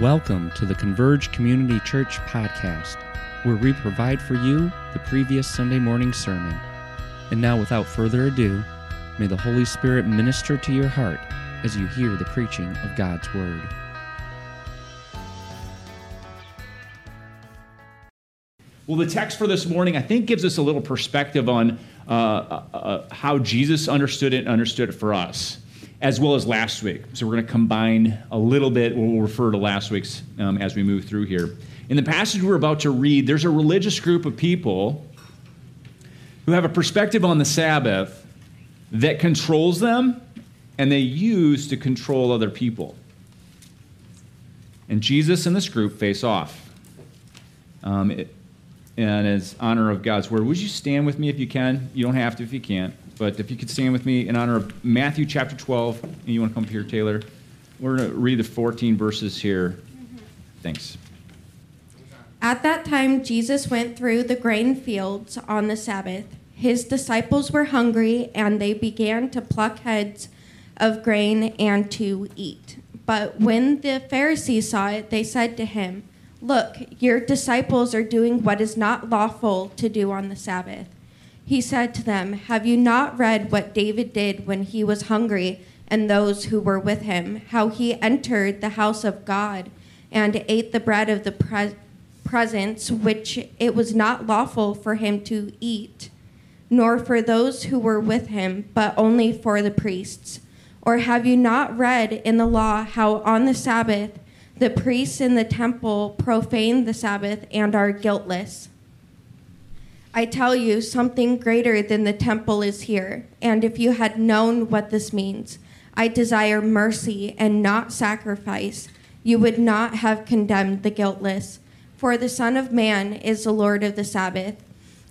Welcome to the Converge Community Church podcast, where we provide for you the previous Sunday morning sermon. And now, without further ado, may the Holy Spirit minister to your heart as you hear the preaching of God's Word. Well, the text for this morning, I think, gives us a little perspective on uh, uh, uh, how Jesus understood it and understood it for us as well as last week. So we're going to combine a little bit. We'll refer to last week's um, as we move through here. In the passage we're about to read, there's a religious group of people who have a perspective on the Sabbath that controls them and they use to control other people. And Jesus and this group face off. Um, it, and as honor of God's word, would you stand with me if you can? You don't have to if you can't. But if you could stand with me in honor of Matthew chapter 12, and you want to come up here, Taylor? We're going to read the 14 verses here. Mm-hmm. Thanks. At that time, Jesus went through the grain fields on the Sabbath. His disciples were hungry, and they began to pluck heads of grain and to eat. But when the Pharisees saw it, they said to him, Look, your disciples are doing what is not lawful to do on the Sabbath. He said to them, Have you not read what David did when he was hungry and those who were with him? How he entered the house of God and ate the bread of the pre- presence, which it was not lawful for him to eat, nor for those who were with him, but only for the priests? Or have you not read in the law how on the Sabbath the priests in the temple profane the Sabbath and are guiltless? I tell you, something greater than the temple is here. And if you had known what this means, I desire mercy and not sacrifice, you would not have condemned the guiltless. For the Son of Man is the Lord of the Sabbath.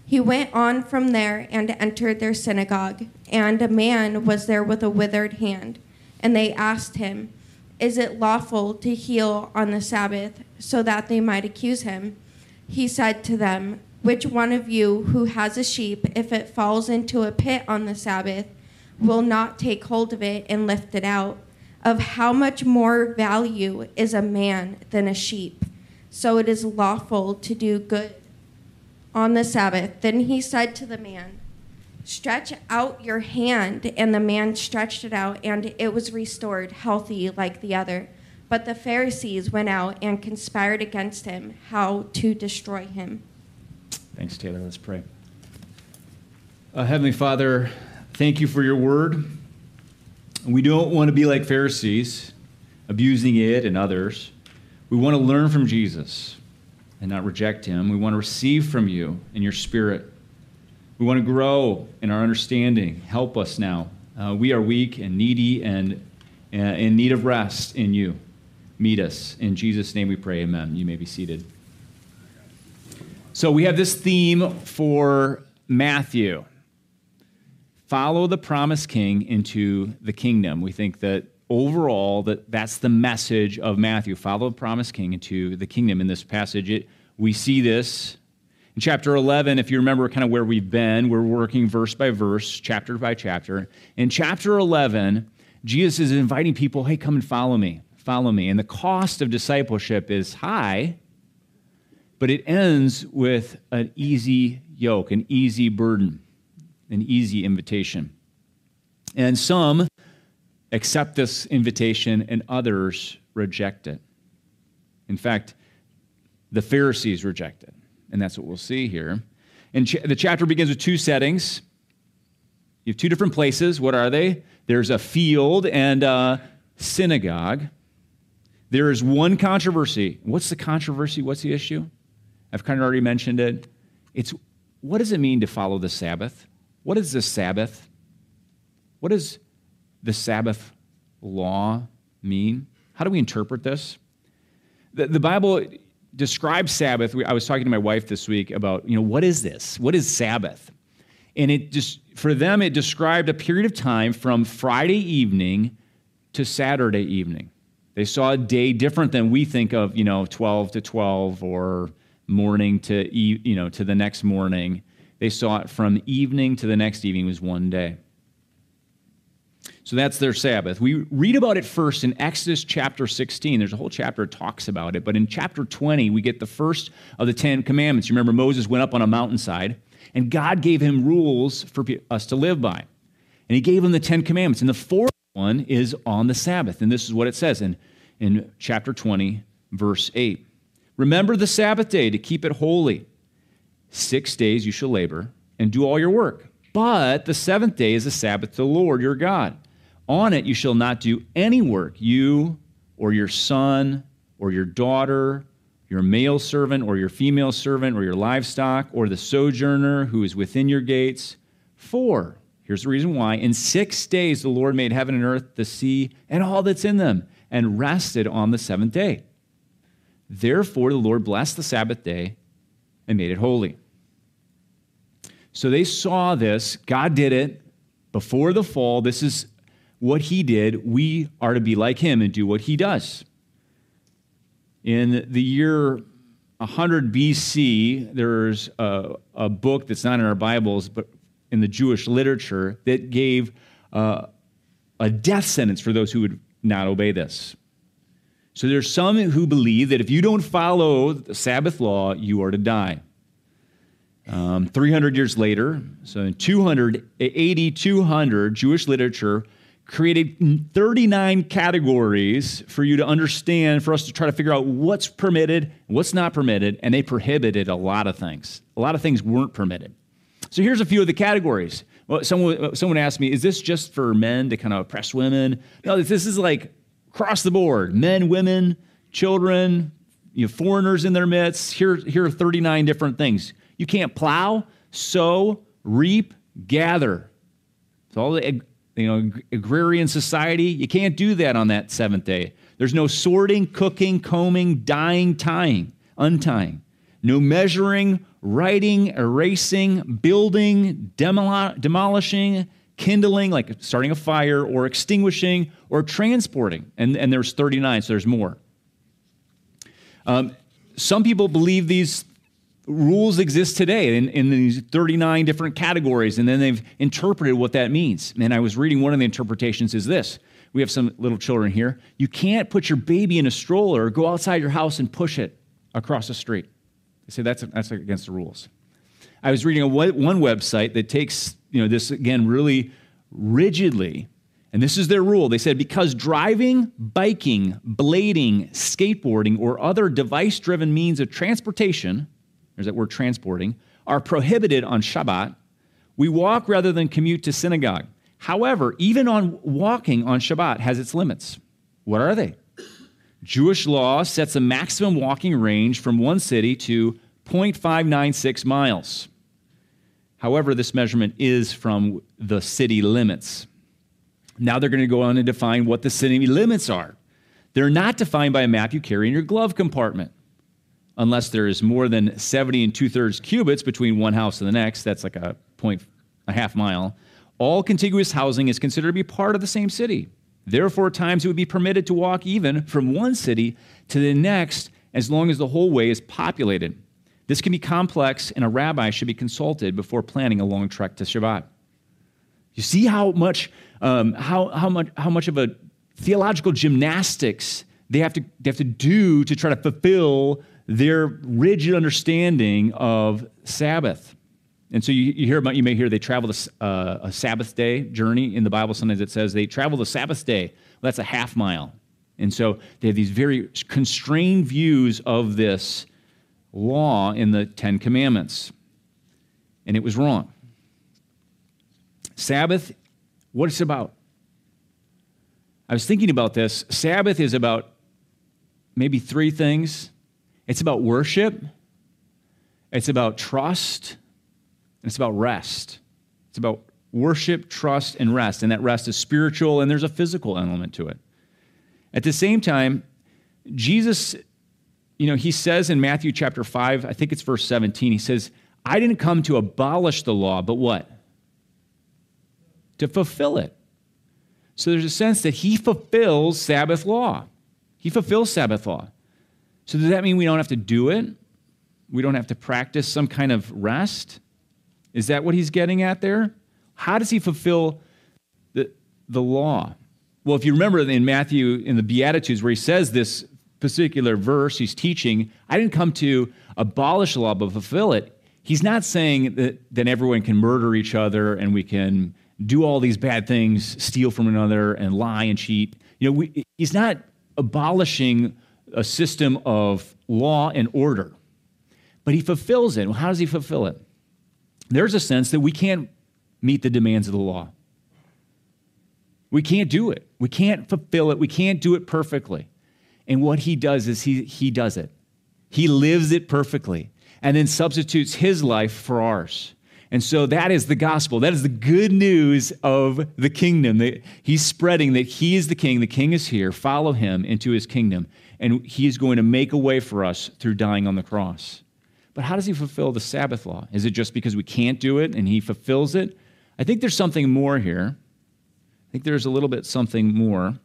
He went on from there and entered their synagogue. And a man was there with a withered hand. And they asked him, Is it lawful to heal on the Sabbath? So that they might accuse him. He said to them, which one of you who has a sheep, if it falls into a pit on the Sabbath, will not take hold of it and lift it out? Of how much more value is a man than a sheep? So it is lawful to do good on the Sabbath. Then he said to the man, Stretch out your hand. And the man stretched it out, and it was restored, healthy like the other. But the Pharisees went out and conspired against him, how to destroy him. Thanks, Taylor. Let's pray. Uh, Heavenly Father, thank you for your word. We don't want to be like Pharisees, abusing it and others. We want to learn from Jesus and not reject him. We want to receive from you in your spirit. We want to grow in our understanding. Help us now. Uh, we are weak and needy and uh, in need of rest in you. Meet us. In Jesus' name we pray. Amen. You may be seated. So we have this theme for Matthew. Follow the promised king into the kingdom. We think that overall that that's the message of Matthew. Follow the promised king into the kingdom. In this passage. It, we see this. In chapter 11 if you remember kind of where we've been we're working verse by verse chapter by chapter. In chapter 11 jesus is inviting people hey come and follow me. Follow me. And the cost of discipleship is high but it ends with an easy yoke, an easy burden, an easy invitation. And some accept this invitation and others reject it. In fact, the Pharisees reject it. And that's what we'll see here. And ch- the chapter begins with two settings. You have two different places. What are they? There's a field and a synagogue. There is one controversy. What's the controversy? What's the issue? I've kind of already mentioned it. It's what does it mean to follow the Sabbath? What is the Sabbath? What does the Sabbath law mean? How do we interpret this? The, the Bible describes Sabbath. I was talking to my wife this week about, you know, what is this? What is Sabbath? And it just, for them, it described a period of time from Friday evening to Saturday evening. They saw a day different than we think of, you know, 12 to 12 or morning to you know to the next morning. They saw it from evening to the next evening was one day. So that's their Sabbath. We read about it first in Exodus chapter 16. There's a whole chapter that talks about it. But in chapter 20, we get the first of the Ten Commandments. You remember Moses went up on a mountainside, and God gave him rules for us to live by. And he gave him the Ten Commandments. And the fourth one is on the Sabbath. And this is what it says in, in chapter 20, verse 8. Remember the Sabbath day to keep it holy. Six days you shall labor and do all your work. But the seventh day is a Sabbath to the Lord your God. On it you shall not do any work, you or your son or your daughter, your male servant or your female servant or your livestock or the sojourner who is within your gates. For, here's the reason why, in six days the Lord made heaven and earth, the sea, and all that's in them, and rested on the seventh day. Therefore the Lord blessed the Sabbath day and made it holy. So they saw this. God did it before the fall. This is what he did. We are to be like him and do what he does. In the year 100 BC, there's a, a book that's not in our Bibles, but in the Jewish literature that gave uh, a death sentence for those who would not obey this. So there's some who believe that if you don't follow the Sabbath law, you are to die. Um, 300 years later, so in 200, 80, 200, Jewish literature created 39 categories for you to understand, for us to try to figure out what's permitted, what's not permitted, and they prohibited a lot of things. A lot of things weren't permitted. So here's a few of the categories. Well, someone, someone asked me, is this just for men to kind of oppress women? No, this is like across the board men, women, children, you know, foreigners in their midst. Here, here are 39 different things. You can't plow, sow, reap, gather. It's all the you know, agrarian society. You can't do that on that seventh day. There's no sorting, cooking, combing, dyeing, tying, untying. No measuring, writing, erasing, building, demol- demolishing, kindling, like starting a fire, or extinguishing, or transporting. And, and there's 39, so there's more. Um, some people believe these rules exist today in, in these 39 different categories, and then they've interpreted what that means. And I was reading one of the interpretations is this. We have some little children here. You can't put your baby in a stroller or go outside your house and push it across the street. They say that's, that's against the rules. I was reading a, one website that takes you know, this, again, really rigidly and this is their rule. They said because driving, biking, blading, skateboarding, or other device driven means of transportation there's that word transporting, are prohibited on Shabbat, we walk rather than commute to synagogue. However, even on walking on Shabbat has its limits. What are they? Jewish law sets a maximum walking range from one city to 0.596 miles. However, this measurement is from the city limits. Now they're going to go on and define what the city limits are. They're not defined by a map you carry in your glove compartment unless there is more than 70 and two thirds cubits between one house and the next. That's like a point, a half mile. All contiguous housing is considered to be part of the same city. Therefore, times it would be permitted to walk even from one city to the next as long as the whole way is populated. This can be complex, and a rabbi should be consulted before planning a long trek to Shabbat. You see how much, um, how, how, much, how much of a theological gymnastics they have, to, they have to do to try to fulfill their rigid understanding of Sabbath. And so you, you hear about, you may hear they travel uh, a Sabbath day journey. In the Bible, sometimes it says they travel the Sabbath day. Well, that's a half mile. And so they have these very constrained views of this law in the Ten Commandments. And it was wrong. Sabbath, what it's about? I was thinking about this. Sabbath is about maybe three things it's about worship, it's about trust, and it's about rest. It's about worship, trust, and rest. And that rest is spiritual, and there's a physical element to it. At the same time, Jesus, you know, he says in Matthew chapter 5, I think it's verse 17, he says, I didn't come to abolish the law, but what? To fulfill it. So there's a sense that he fulfills Sabbath law. He fulfills Sabbath law. So, does that mean we don't have to do it? We don't have to practice some kind of rest? Is that what he's getting at there? How does he fulfill the, the law? Well, if you remember in Matthew, in the Beatitudes, where he says this particular verse, he's teaching, I didn't come to abolish the law, but fulfill it. He's not saying that, then everyone can murder each other and we can do all these bad things, steal from another, and lie and cheat. You know, we, he's not abolishing a system of law and order, but he fulfills it. Well, how does he fulfill it? There's a sense that we can't meet the demands of the law. We can't do it. We can't fulfill it. We can't do it perfectly. And what he does is he, he does it. He lives it perfectly and then substitutes his life for ours. And so that is the gospel. That is the good news of the kingdom that he's spreading that he is the king, the king is here. Follow him into his kingdom, and he is going to make a way for us through dying on the cross. But how does he fulfill the Sabbath law? Is it just because we can't do it and he fulfills it? I think there's something more here. I think there's a little bit something more.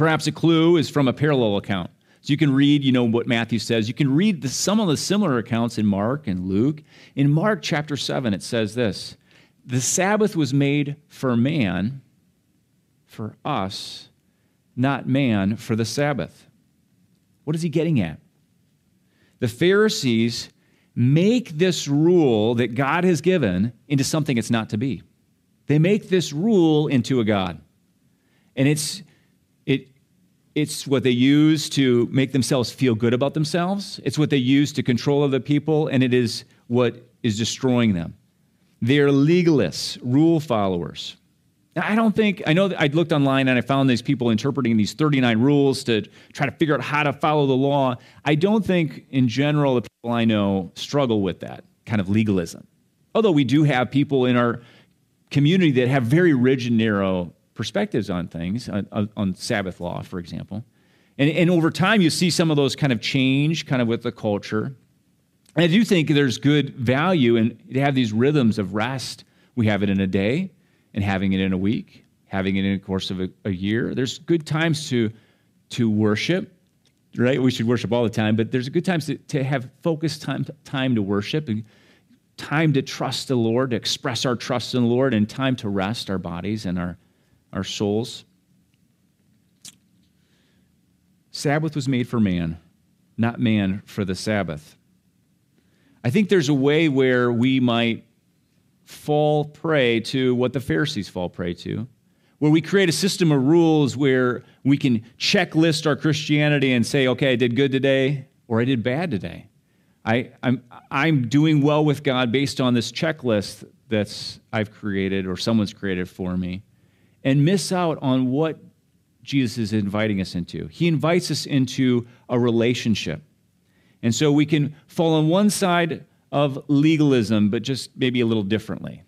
Perhaps a clue is from a parallel account. So you can read, you know, what Matthew says. You can read the, some of the similar accounts in Mark and Luke. In Mark chapter 7, it says this The Sabbath was made for man, for us, not man for the Sabbath. What is he getting at? The Pharisees make this rule that God has given into something it's not to be. They make this rule into a God. And it's it it's what they use to make themselves feel good about themselves. It's what they use to control other people, and it is what is destroying them. They are legalists, rule followers. I don't think, I know I looked online and I found these people interpreting these 39 rules to try to figure out how to follow the law. I don't think, in general, the people I know struggle with that kind of legalism. Although we do have people in our community that have very rigid, narrow perspectives on things, on, on Sabbath law, for example. And, and over time, you see some of those kind of change kind of with the culture. And I do think there's good value in to have these rhythms of rest. We have it in a day and having it in a week, having it in the course of a, a year. There's good times to, to worship, right? We should worship all the time, but there's good times to, to have focused time, time to worship and time to trust the Lord, to express our trust in the Lord, and time to rest our bodies and our our souls. Sabbath was made for man, not man for the Sabbath. I think there's a way where we might fall prey to what the Pharisees fall prey to, where we create a system of rules where we can checklist our Christianity and say, okay, I did good today or I did bad today. I, I'm, I'm doing well with God based on this checklist that's I've created or someone's created for me and miss out on what Jesus is inviting us into. He invites us into a relationship. And so we can fall on one side of legalism, but just maybe a little differently.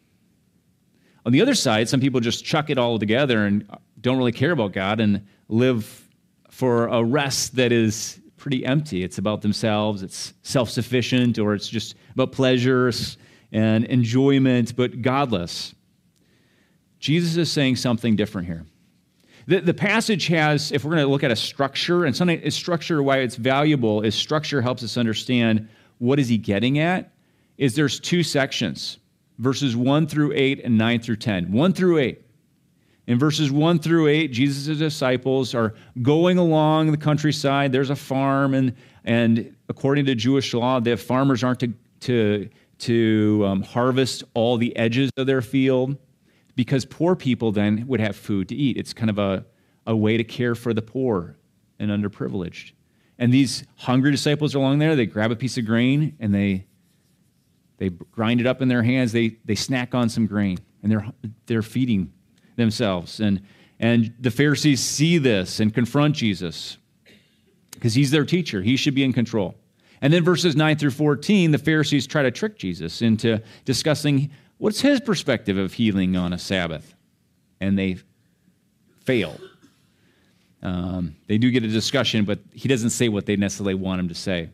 On the other side, some people just chuck it all together and don't really care about God and live for a rest that is pretty empty. It's about themselves, it's self sufficient, or it's just about pleasures and enjoyment, but godless. Jesus is saying something different here. The, the passage has, if we're going to look at a structure, and something is structure, why it's valuable is structure helps us understand what is he getting at, is there's two sections, verses 1 through 8 and 9 through 10. 1 through 8. In verses 1 through 8, Jesus' disciples are going along the countryside. There's a farm, and, and according to Jewish law, the farmers aren't to, to, to um, harvest all the edges of their field because poor people then would have food to eat. It's kind of a, a way to care for the poor and underprivileged. And these hungry disciples are along there. They grab a piece of grain and they, they grind it up in their hands. They, they snack on some grain and they're, they're feeding themselves. And, and the Pharisees see this and confront Jesus because he's their teacher. He should be in control. And then verses 9 through 14, the Pharisees try to trick Jesus into discussing What's his perspective of healing on a Sabbath? And they fail. Um, they do get a discussion, but he doesn't say what they necessarily want him to say.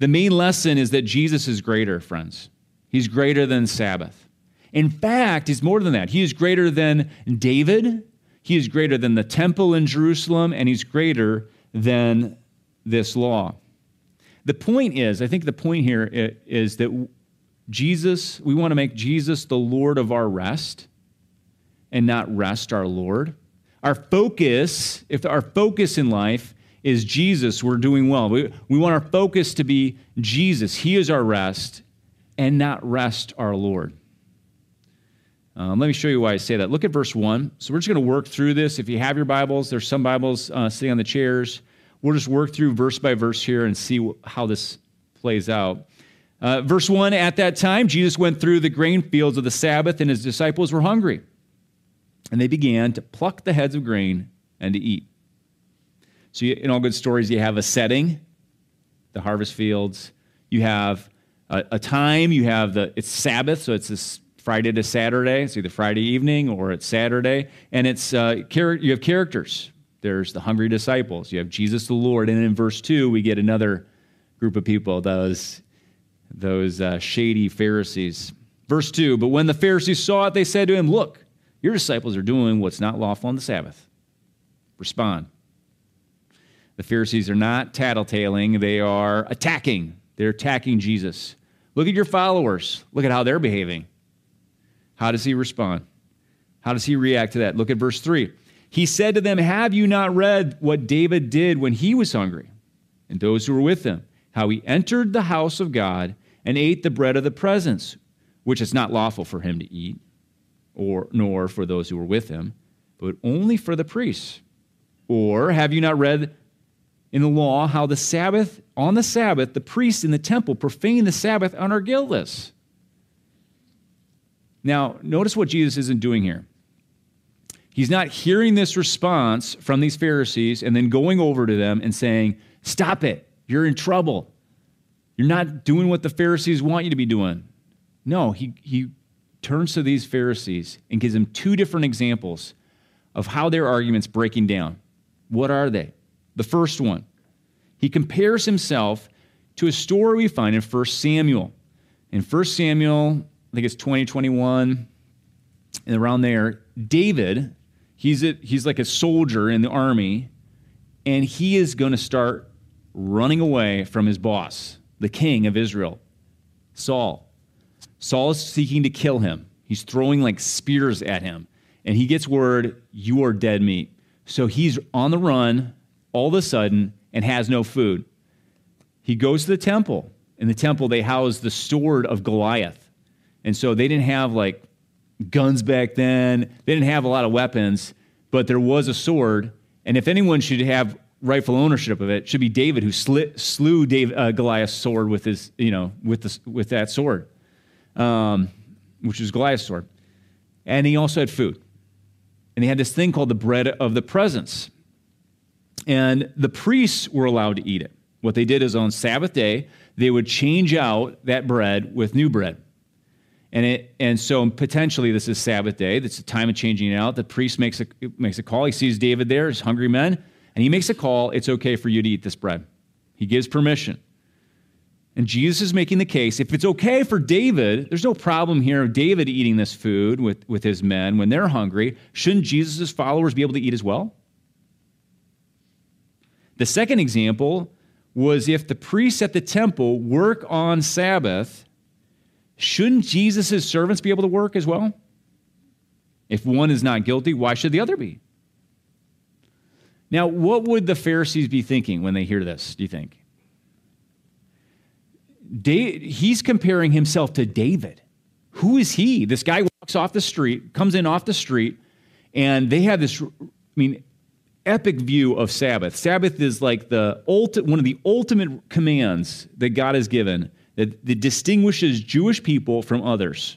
The main lesson is that Jesus is greater, friends. He's greater than Sabbath. In fact, he's more than that. He is greater than David, he is greater than the temple in Jerusalem, and he's greater than this law. The point is, I think the point here is that Jesus, we want to make Jesus the Lord of our rest. and not rest our Lord? Our focus, if our focus in life is Jesus, we're doing well. We, we want our focus to be Jesus. He is our rest and not rest our Lord. Um, let me show you why I say that. Look at verse 1. So we're just going to work through this. If you have your Bibles, there's some Bibles uh, sitting on the chairs. We'll just work through verse by verse here and see how this plays out. Uh, verse 1 At that time, Jesus went through the grain fields of the Sabbath, and his disciples were hungry. And they began to pluck the heads of grain and to eat. So, you, in all good stories, you have a setting, the harvest fields. You have a, a time. You have the it's Sabbath, so it's this Friday to Saturday. It's either Friday evening or it's Saturday, and it's uh, char- you have characters. There's the hungry disciples. You have Jesus the Lord, and in verse two we get another group of people. Those those uh, shady Pharisees. Verse 2 But when the Pharisees saw it, they said to him, Look, your disciples are doing what's not lawful on the Sabbath. Respond. The Pharisees are not tattletaling, they are attacking. They're attacking Jesus. Look at your followers. Look at how they're behaving. How does he respond? How does he react to that? Look at verse 3. He said to them, Have you not read what David did when he was hungry, and those who were with him? How he entered the house of God and ate the bread of the presence, which is not lawful for him to eat, or nor for those who were with him, but only for the priests. Or have you not read in the law how the Sabbath, on the Sabbath, the priests in the temple profane the Sabbath and are guiltless? Now, notice what Jesus isn't doing here. He's not hearing this response from these Pharisees and then going over to them and saying, Stop it. You're in trouble. You're not doing what the Pharisees want you to be doing. No, he, he turns to these Pharisees and gives them two different examples of how their argument's breaking down. What are they? The first one, he compares himself to a story we find in 1 Samuel. In 1 Samuel, I think it's 2021, and around there, David, he's, a, he's like a soldier in the army, and he is going to start running away from his boss the king of Israel, Saul. Saul is seeking to kill him. He's throwing like spears at him. And he gets word, You are dead meat. So he's on the run all of a sudden and has no food. He goes to the temple. In the temple, they house the sword of Goliath. And so they didn't have like guns back then, they didn't have a lot of weapons, but there was a sword. And if anyone should have rightful ownership of it should be David, who slit, slew Dave, uh, Goliath's sword with his, you know, with the, with that sword, um, which was Goliath's sword, and he also had food, and he had this thing called the bread of the presence, and the priests were allowed to eat it. What they did is on Sabbath day they would change out that bread with new bread. And, it, and so potentially this is Sabbath day. That's the time of changing it out. The priest makes a, makes a call. He sees David there, his hungry men and he makes a call it's okay for you to eat this bread. He gives permission. And Jesus is making the case if it's okay for David, there's no problem here of David eating this food with, with his men when they're hungry. Shouldn't Jesus' followers be able to eat as well? The second example was if the priests at the temple work on Sabbath, shouldn't Jesus' servants be able to work as well? If one is not guilty, why should the other be? Now, what would the Pharisees be thinking when they hear this, do you think? he's comparing himself to David. Who is he? This guy walks off the street, comes in off the street, and they have this, I mean, epic view of Sabbath. Sabbath is like the ulti- one of the ultimate commands that God has given that, that distinguishes Jewish people from others.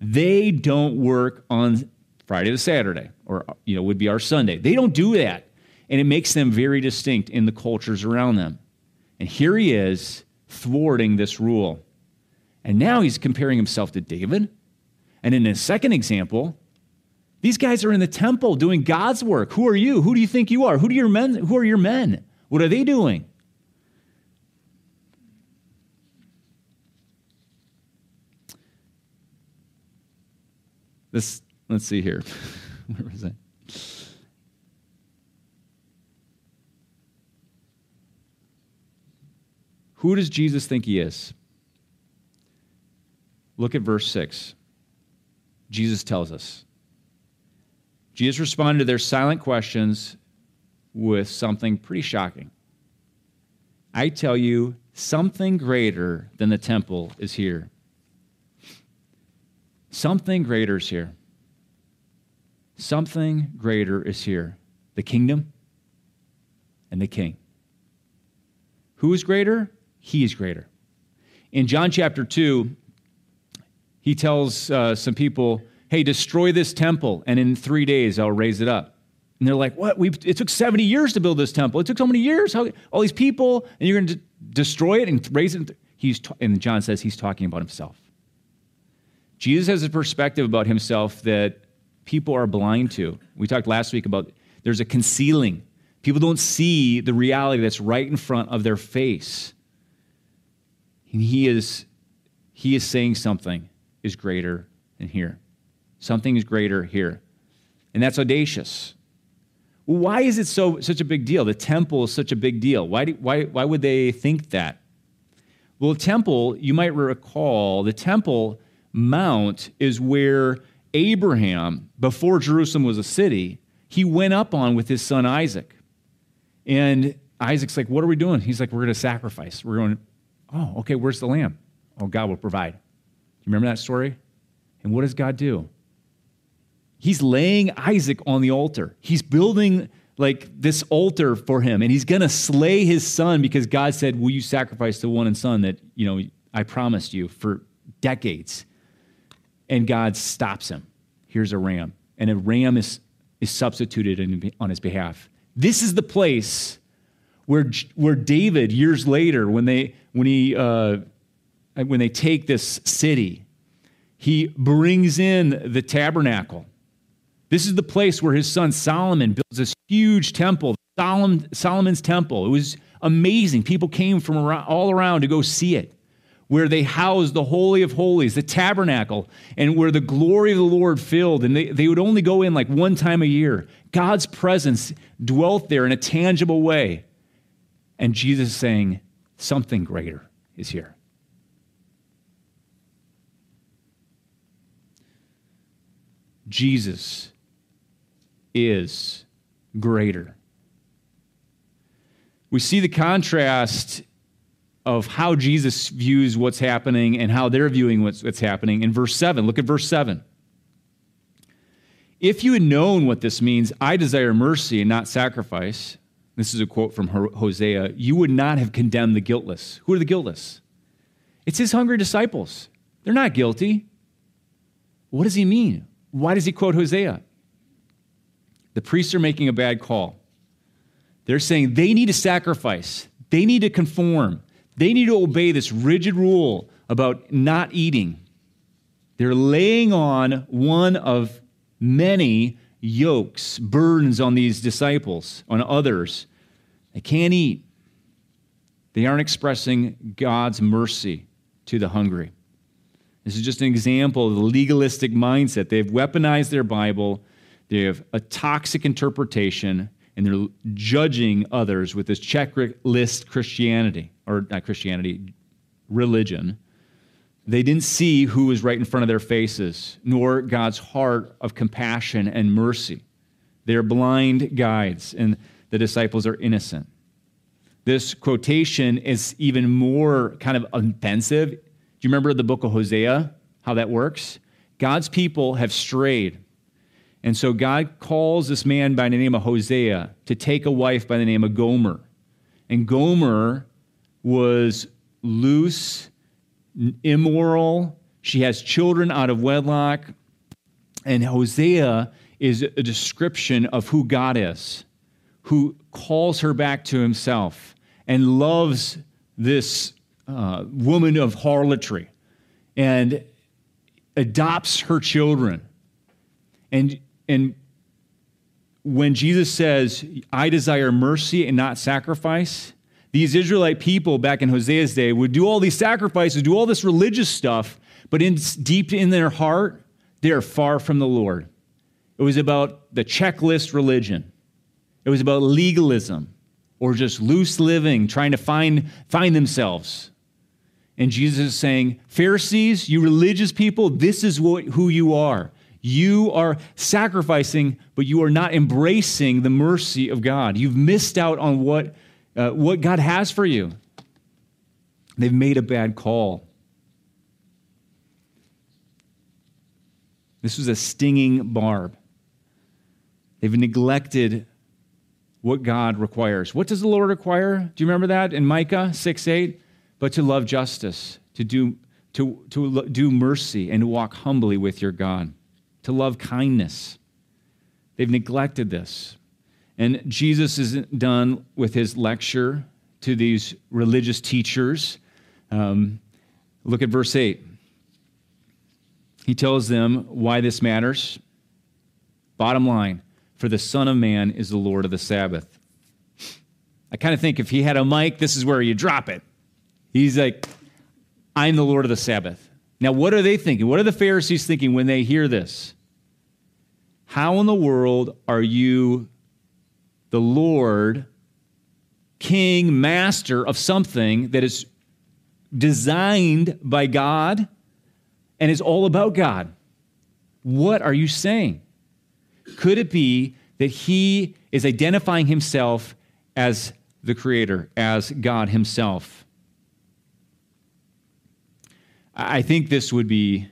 They don't work on Friday to Saturday, or you know, would be our Sunday. They don't do that and it makes them very distinct in the cultures around them. And here he is thwarting this rule. And now he's comparing himself to David. And in his second example, these guys are in the temple doing God's work. Who are you? Who do you think you are? Who do your men? Who are your men? What are they doing? This let's see here. Where was I? Who does Jesus think he is? Look at verse 6. Jesus tells us, Jesus responded to their silent questions with something pretty shocking. I tell you, something greater than the temple is here. Something greater is here. Something greater is here. The kingdom and the king. Who is greater? He is greater. In John chapter 2, he tells uh, some people, hey, destroy this temple, and in three days I'll raise it up. And they're like, what? We've, it took 70 years to build this temple. It took so many years. How, all these people, and you're going to destroy it and raise it? He's ta- and John says he's talking about himself. Jesus has a perspective about himself that people are blind to. We talked last week about there's a concealing. People don't see the reality that's right in front of their face. And he is, he is saying something is greater than here. Something is greater here. And that's audacious. Why is it so such a big deal? The temple is such a big deal. Why, do, why, why would they think that? Well, temple, you might recall, the temple mount is where Abraham, before Jerusalem was a city, he went up on with his son Isaac. And Isaac's like, What are we doing? He's like, We're going to sacrifice. We're going, Oh, okay, where's the lamb? Oh, God will provide. You remember that story? And what does God do? He's laying Isaac on the altar. He's building like this altar for him, and he's going to slay his son because God said, Will you sacrifice the one and son that, you know, I promised you for decades? And God stops him. Here's a ram. And a ram is, is substituted in, on his behalf. This is the place where, where David, years later, when they, when, he, uh, when they take this city, he brings in the tabernacle this is the place where his son Solomon builds this huge temple, Solomon, Solomon's temple. It was amazing. People came from around, all around to go see it, where they housed the Holy of Holies, the tabernacle, and where the glory of the Lord filled. And they, they would only go in like one time a year. God's presence dwelt there in a tangible way. And Jesus is saying, something greater is here. Jesus is greater. We see the contrast of how Jesus views what's happening and how they're viewing what's, what's happening in verse 7. Look at verse 7. If you had known what this means, I desire mercy and not sacrifice. This is a quote from Hosea. You would not have condemned the guiltless. Who are the guiltless? It's his hungry disciples. They're not guilty. What does he mean? Why does he quote Hosea? The priests are making a bad call. They're saying they need to sacrifice, they need to conform, they need to obey this rigid rule about not eating. They're laying on one of many yokes, burdens on these disciples, on others. They can't eat. They aren't expressing God's mercy to the hungry. This is just an example of the legalistic mindset. They've weaponized their Bible they have a toxic interpretation, and they're judging others with this checklist Christianity, or not Christianity, religion. They didn't see who was right in front of their faces, nor God's heart of compassion and mercy. They're blind guides, and the disciples are innocent. This quotation is even more kind of offensive. Do you remember the book of Hosea, how that works? God's people have strayed. And so God calls this man by the name of Hosea to take a wife by the name of Gomer. And Gomer was loose, immoral. She has children out of wedlock. And Hosea is a description of who God is, who calls her back to himself and loves this uh, woman of harlotry and adopts her children. And and when Jesus says, I desire mercy and not sacrifice, these Israelite people back in Hosea's day would do all these sacrifices, do all this religious stuff, but in, deep in their heart, they are far from the Lord. It was about the checklist religion, it was about legalism or just loose living, trying to find, find themselves. And Jesus is saying, Pharisees, you religious people, this is what, who you are. You are sacrificing, but you are not embracing the mercy of God. You've missed out on what, uh, what God has for you. They've made a bad call. This was a stinging barb. They've neglected what God requires. What does the Lord require? Do you remember that in Micah 6 8? But to love justice, to do, to, to do mercy, and to walk humbly with your God, to love kindness. They've neglected this. And Jesus isn't done with his lecture to these religious teachers. Um, look at verse 8. He tells them why this matters. Bottom line for the Son of Man is the Lord of the Sabbath. I kind of think if he had a mic, this is where you drop it. He's like, I'm the Lord of the Sabbath. Now, what are they thinking? What are the Pharisees thinking when they hear this? How in the world are you the Lord, King, Master of something that is designed by God and is all about God? What are you saying? Could it be that he is identifying himself as the Creator, as God Himself? I think this would be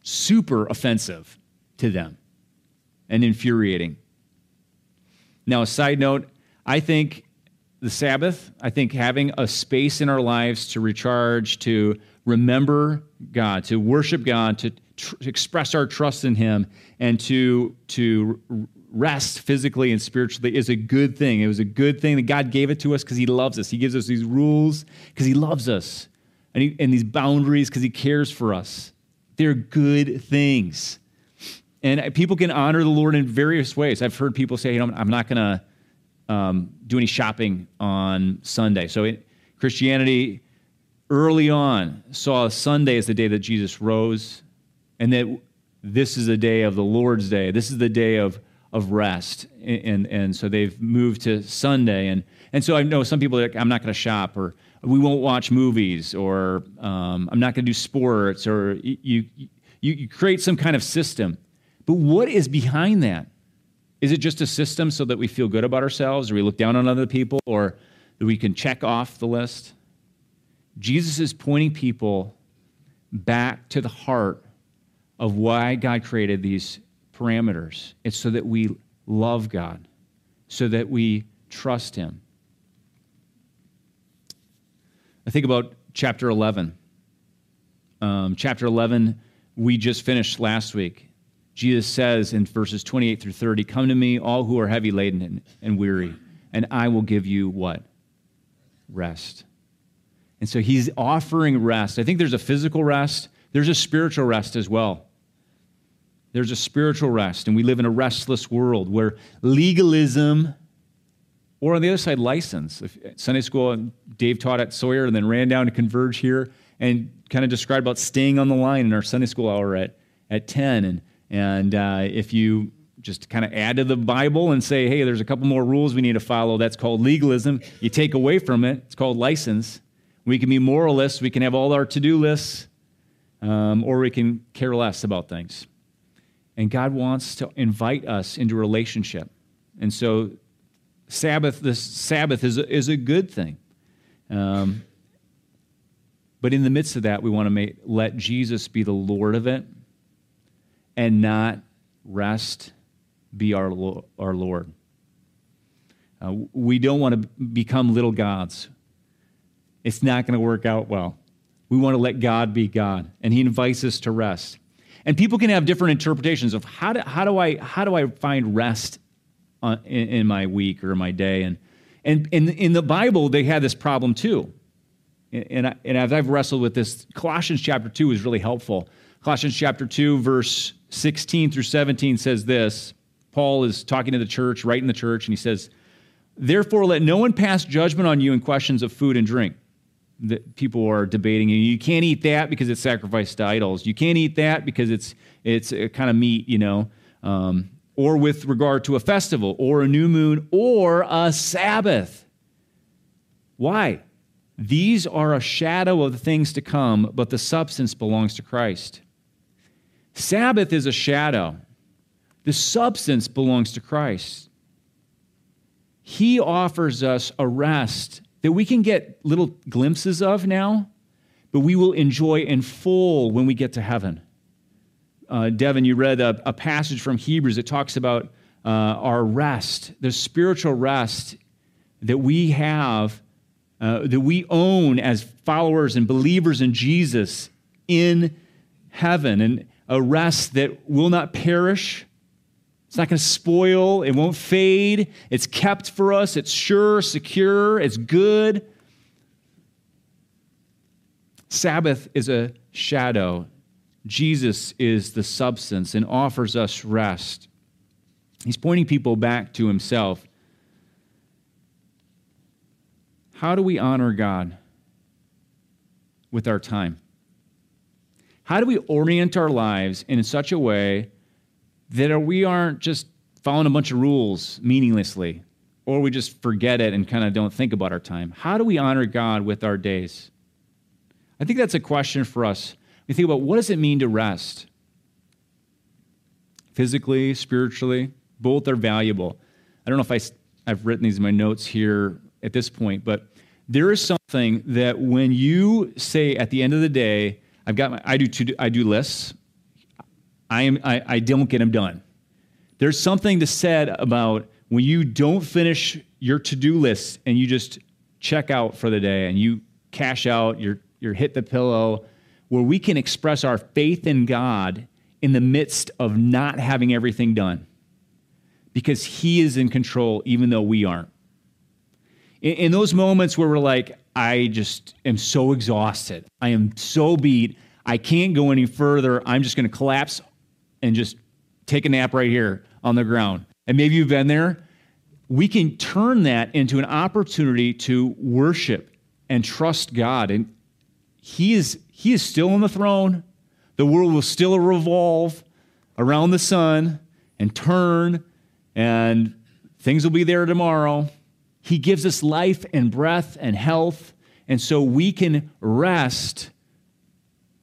super offensive to them and infuriating. Now, a side note, I think the Sabbath, I think having a space in our lives to recharge, to remember God, to worship God, to tr- express our trust in Him, and to, to rest physically and spiritually is a good thing. It was a good thing that God gave it to us because He loves us. He gives us these rules because He loves us, and, he, and these boundaries because He cares for us. They're good things. And people can honor the Lord in various ways. I've heard people say, you know, I'm not going to um, do any shopping on Sunday. So it, Christianity early on saw Sunday as the day that Jesus rose, and that this is the day of the Lord's day. This is the day of, of rest. And, and, and so they've moved to Sunday. And, and so I know some people are like, I'm not going to shop, or we won't watch movies, or um, I'm not going to do sports, or you, you, you create some kind of system. But what is behind that? Is it just a system so that we feel good about ourselves, or we look down on other people, or that we can check off the list? Jesus is pointing people back to the heart of why God created these parameters. It's so that we love God, so that we trust Him. I think about chapter 11. Um, chapter 11, we just finished last week. Jesus says in verses 28 through 30, Come to me, all who are heavy laden and, weary, and I will give you what? Rest. And so he's offering rest. I think there's a physical rest, there's a spiritual rest as well. There's a spiritual rest, and we live in a restless world where legalism, or on the other side, license. If, Sunday school, Dave taught at Sawyer and then ran down to Converge here and kind of described about staying on the line in our Sunday school hour at, at 10. And, and uh, if you just kind of add to the Bible and say, hey, there's a couple more rules we need to follow, that's called legalism. You take away from it, it's called license. We can be moralists, we can have all our to do lists, um, or we can care less about things. And God wants to invite us into relationship. And so, Sabbath, this Sabbath is a, is a good thing. Um, but in the midst of that, we want to make, let Jesus be the Lord of it and not rest be our, our Lord. Uh, we don't want to become little gods. It's not going to work out well. We want to let God be God, and He invites us to rest. And people can have different interpretations of how do, how do, I, how do I find rest on, in, in, my week or my day. And, and, and in the Bible, they had this problem too. And, I, and as I've wrestled with this, Colossians chapter 2 is really helpful. Colossians chapter 2, verse 16 through 17 says this Paul is talking to the church, writing the church, and he says, Therefore, let no one pass judgment on you in questions of food and drink that people are debating. You can't eat that because it's sacrificed to idols. You can't eat that because it's it's a kind of meat, you know. Um, or with regard to a festival, or a new moon, or a Sabbath. Why? These are a shadow of the things to come, but the substance belongs to Christ. Sabbath is a shadow, the substance belongs to Christ. He offers us a rest that we can get little glimpses of now, but we will enjoy in full when we get to heaven. Uh, Devin, you read a, a, passage from Hebrews that talks about uh, our rest, the spiritual rest that we have, uh, that we own as followers and believers in Jesus in heaven, and a rest that will not perish, it's not going to spoil. It won't fade. It's kept for us. It's sure, secure, it's good. Sabbath is a shadow. Jesus is the substance and offers us rest. He's pointing people back to himself. How do we honor God with our time? How do we orient our lives in such a way that we aren't just following a bunch of rules meaninglessly, or we just forget it and kind of don't think about our time. How do we honor God with our days? I think that's a question for us. We think about what does it mean to rest? Physically, spiritually, both are valuable. I don't know if I, I've written these in my notes here at this point, but there is something that when you say at the end of the day, I've got my, I do, to, I do lists. I, am, I, I don't get them done. There's something to said about when you don't finish your to-do list and you just check out for the day and you cash out, you're, you're hit the pillow, where we can express our faith in God in the midst of not having everything done because He is in control, even though we aren't. In, in those moments where we're like, I just am so exhausted, I am so beat, I can't go any further, I'm just going to collapse and just take a nap right here on the ground. And maybe you've been there. We can turn that into an opportunity to worship and trust God. And He is, he is still on the throne. The world will still revolve around the sun and turn, and things will be there tomorrow. He gives us life and breath and health, and so we can rest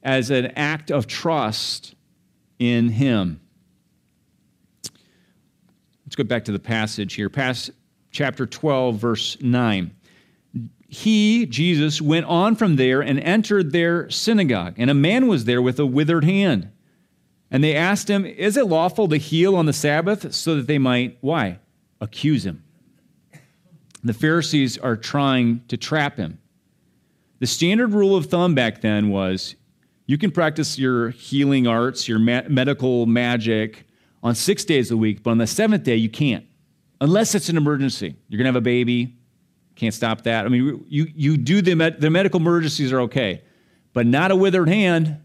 as an act of trust in him. Let's go back to the passage here. Past chapter 12, verse 9. He, Jesus, went on from there and entered their synagogue, and a man was there with a withered hand. And they asked him, Is it lawful to heal on the Sabbath? So that they might, why? Accuse him. The Pharisees are trying to trap him. The standard rule of thumb back then was you can practice your healing arts, your ma- medical magic on six days a week, but on the seventh day, you can't, unless it's an emergency. You're going to have a baby, can't stop that. I mean, you, you do the, med- the medical emergencies are okay, but not a withered hand,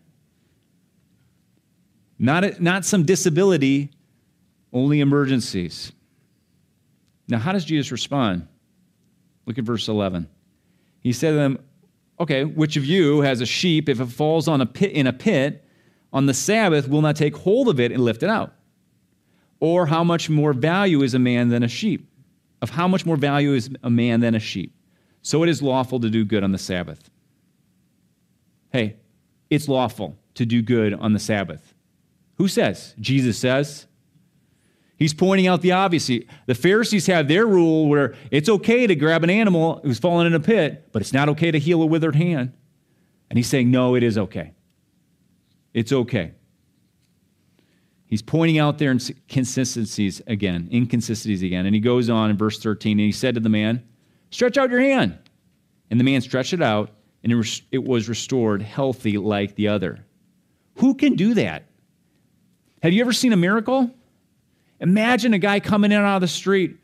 not, a, not some disability, only emergencies. Now, how does Jesus respond? Look at verse 11. He said to them, Okay, which of you has a sheep, if it falls on a pit, in a pit on the Sabbath, will not take hold of it and lift it out? Or how much more value is a man than a sheep? Of how much more value is a man than a sheep? So it is lawful to do good on the Sabbath. Hey, it's lawful to do good on the Sabbath. Who says? Jesus says. He's pointing out the obvious. The Pharisees have their rule where it's okay to grab an animal who's fallen in a pit, but it's not okay to heal a withered hand. And he's saying, no, it is okay. It's okay. He's pointing out their inconsistencies again, inconsistencies again. And he goes on in verse 13, and he said to the man, Stretch out your hand. And the man stretched it out, and it was restored healthy like the other. Who can do that? Have you ever seen a miracle? Imagine a guy coming in out of the street.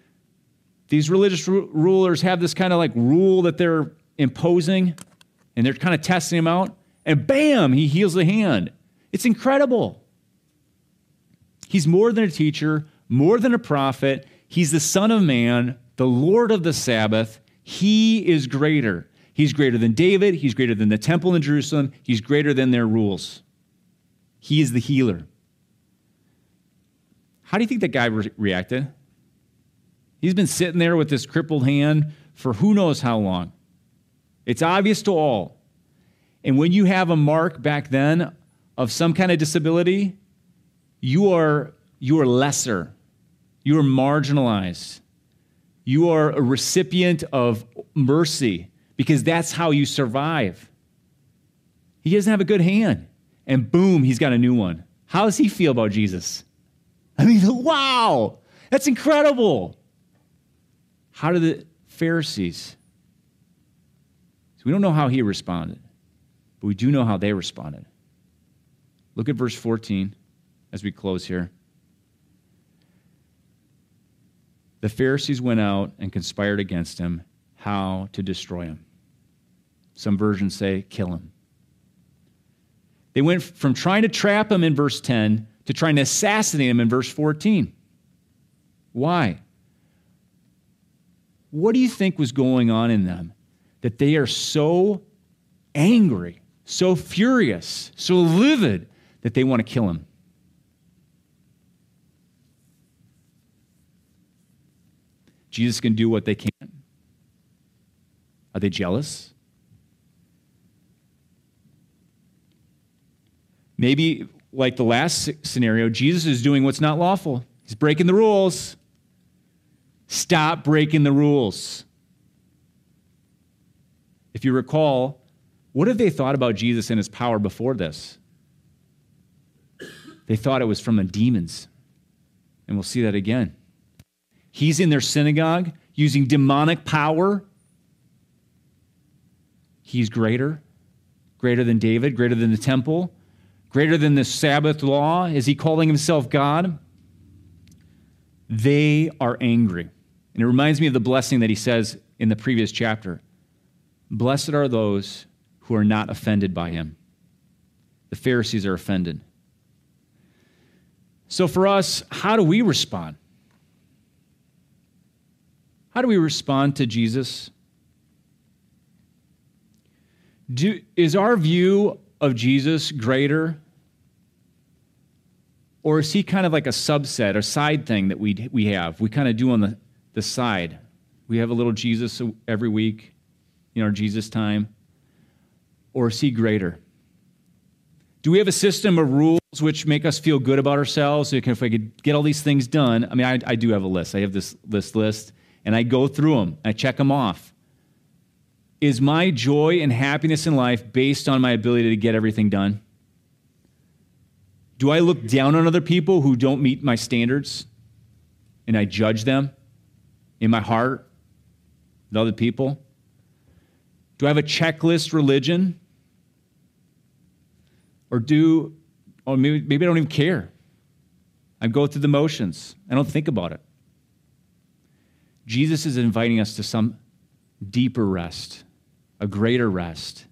These religious ru- rulers have this kind of like rule that they're imposing, and they're kind of testing him out. And bam, he heals the hand. It's incredible. He's more than a teacher, more than a prophet. He's the Son of Man, the Lord of the Sabbath. He is greater. He's greater than David. He's greater than the temple in Jerusalem. He's greater than their rules. He is the healer. How do you think that guy re- reacted? He's been sitting there with this crippled hand for who knows how long. It's obvious to all. And when you have a mark back then of some kind of disability, you are, you are lesser, you are marginalized, you are a recipient of mercy because that's how you survive. He doesn't have a good hand. And boom, he's got a new one. How does he feel about Jesus? I mean, wow, that's incredible. How did the Pharisees? So we don't know how he responded, but we do know how they responded. Look at verse 14 as we close here. The Pharisees went out and conspired against him how to destroy him. Some versions say kill him. They went from trying to trap him in verse 10 to try to assassinate him in verse 14. Why? What do you think was going on in them that they are so angry, so furious, so livid that they want to kill him? Jesus can do what they can't. Are they jealous? Maybe, like the last scenario, Jesus is doing what's not lawful. He's breaking the rules. Stop breaking the rules. If you recall, what have they thought about Jesus and his power before this? They thought it was from the demons. And we'll see that again. He's in their synagogue using demonic power. He's greater, greater than David, greater than the temple greater than the Sabbath law? Is he calling himself God? They are angry. And it reminds me of the blessing that he says in the previous chapter Blessed are those who are not offended by him. The Pharisees are offended. So, for us, how do we respond? How do we respond to Jesus? Do, is our view of Jesus greater? Or is he kind of like a subset, or side thing that we, we have? We kind of do on the, the side. We have a little Jesus every week in our Jesus time. Or is he greater? Do we have a system of rules which make us feel good about ourselves? If I could get all these things done, I mean, I, I do have a list. I have this list list, and I go through them. I check them off. Is my joy and happiness in life based on my ability to get everything done? Do I look down on other people who don't meet my standards and I judge them in my heart with other people? Do I have a checklist religion? Or do, or maybe, maybe I don't even care. I go through the motions. I don't think about it. Jesus is inviting us to some deeper rest a greater rest,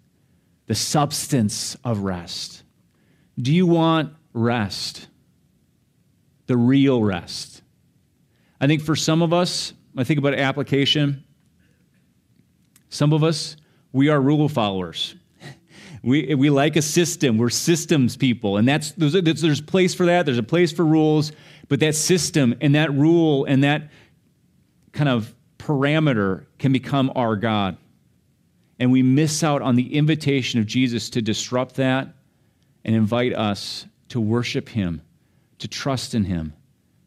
the substance of rest. Do you want rest? The real rest. I think for some of us, I think about application. Some of us, we are rule followers. We, we like a system. We're systems people. And that's, there's, there's place for that. There's a place for rules. But that system and that rule and that kind of parameter can become our God and we miss out on the invitation of Jesus to disrupt that and invite us to worship Him, to trust in Him,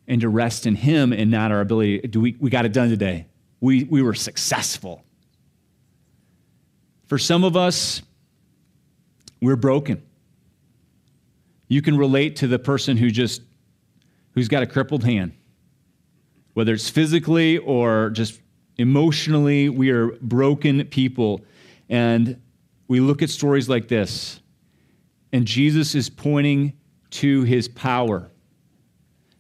and to rest in Him and not our ability. Do we, we got it done today. We, we were successful. For some of us, we're broken. You can relate to the person who just who's got a crippled hand. Whether it's physically or just emotionally, we are broken people and we look at stories like this, and Jesus is pointing to his power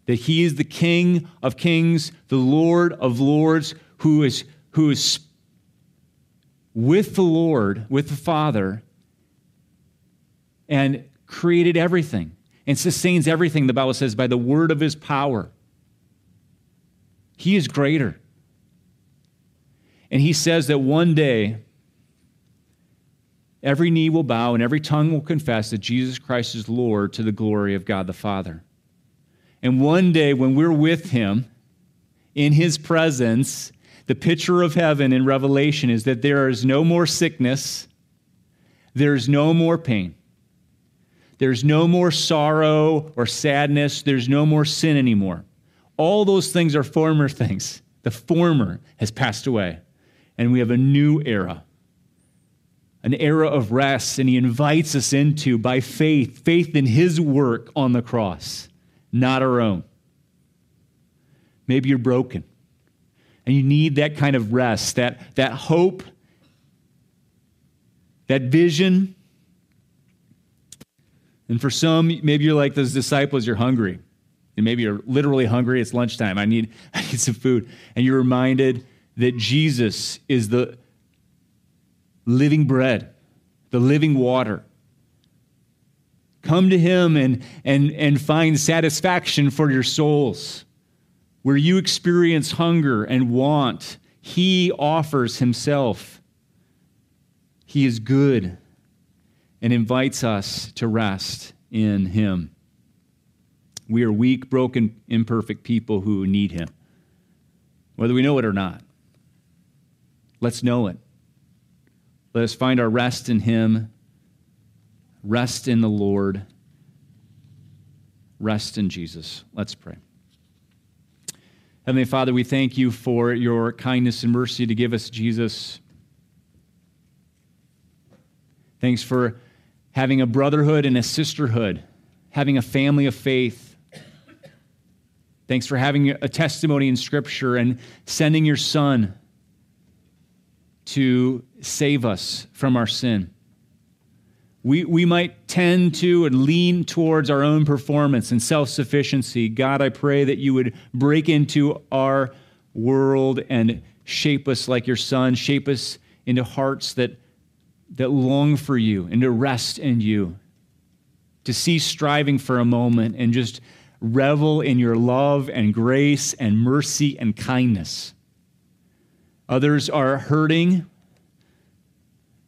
that he is the King of kings, the Lord of lords, who is, who is with the Lord, with the Father, and created everything and sustains everything, the Bible says, by the word of his power. He is greater. And he says that one day, Every knee will bow and every tongue will confess that Jesus Christ is Lord to the glory of God the Father. And one day, when we're with Him in His presence, the picture of heaven in Revelation is that there is no more sickness, there is no more pain, There's no more sorrow or sadness. There's no more sin anymore. All those things are former things. The former has passed away, and we have a new era, an era of rest, and He invites us into by faith, faith in His work on the cross, not our own. Maybe you're broken, and you need that kind of rest, that, that hope, that vision. And for some, maybe you're like those disciples, you're hungry. And maybe you're literally hungry, it's lunchtime, I need, I need some food. And you're reminded that Jesus is the living bread, the living water. Come to him and, and, and find satisfaction for your souls. Where you experience hunger and want, he offers himself. He is good and invites us to rest in him. We are weak, broken, imperfect people who need Him, whether we know it or not. Let's know it. Let us find our rest in Him, rest in the Lord, rest in Jesus. Let's pray. Heavenly Father, we thank you for your kindness and mercy to give us Jesus. Thanks for having a brotherhood and a sisterhood, having a family of faith Thanks for having a testimony in Scripture and sending your Son to save us from our sin. We, we might tend to and lean towards our own performance and self sufficiency. God, I pray that you would break into our world and shape us like your Son, shape us into hearts that, that long for you and to rest in you, to cease striving for a moment and just revel in your love and grace and mercy and kindness. Others are hurting,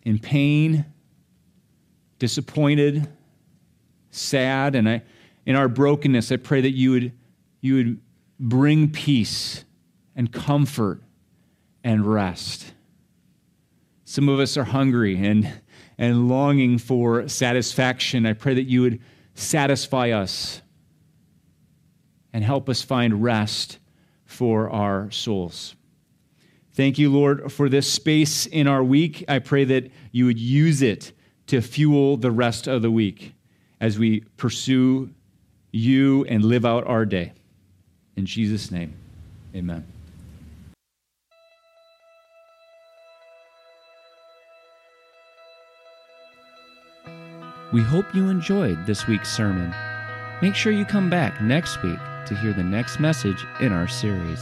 in pain, disappointed, sad, and I, in our brokenness, I pray that you would, you would bring peace and comfort and rest. Some of us are hungry and, and longing for satisfaction. I pray that you would satisfy us and help us find rest for our souls. Thank you, Lord, for this space in our week. I pray that you would use it to fuel the rest of the week as we pursue you and live out our day. In Jesus' name, amen. We hope you enjoyed this week's sermon. Make sure you come back next week to hear the next message in our series.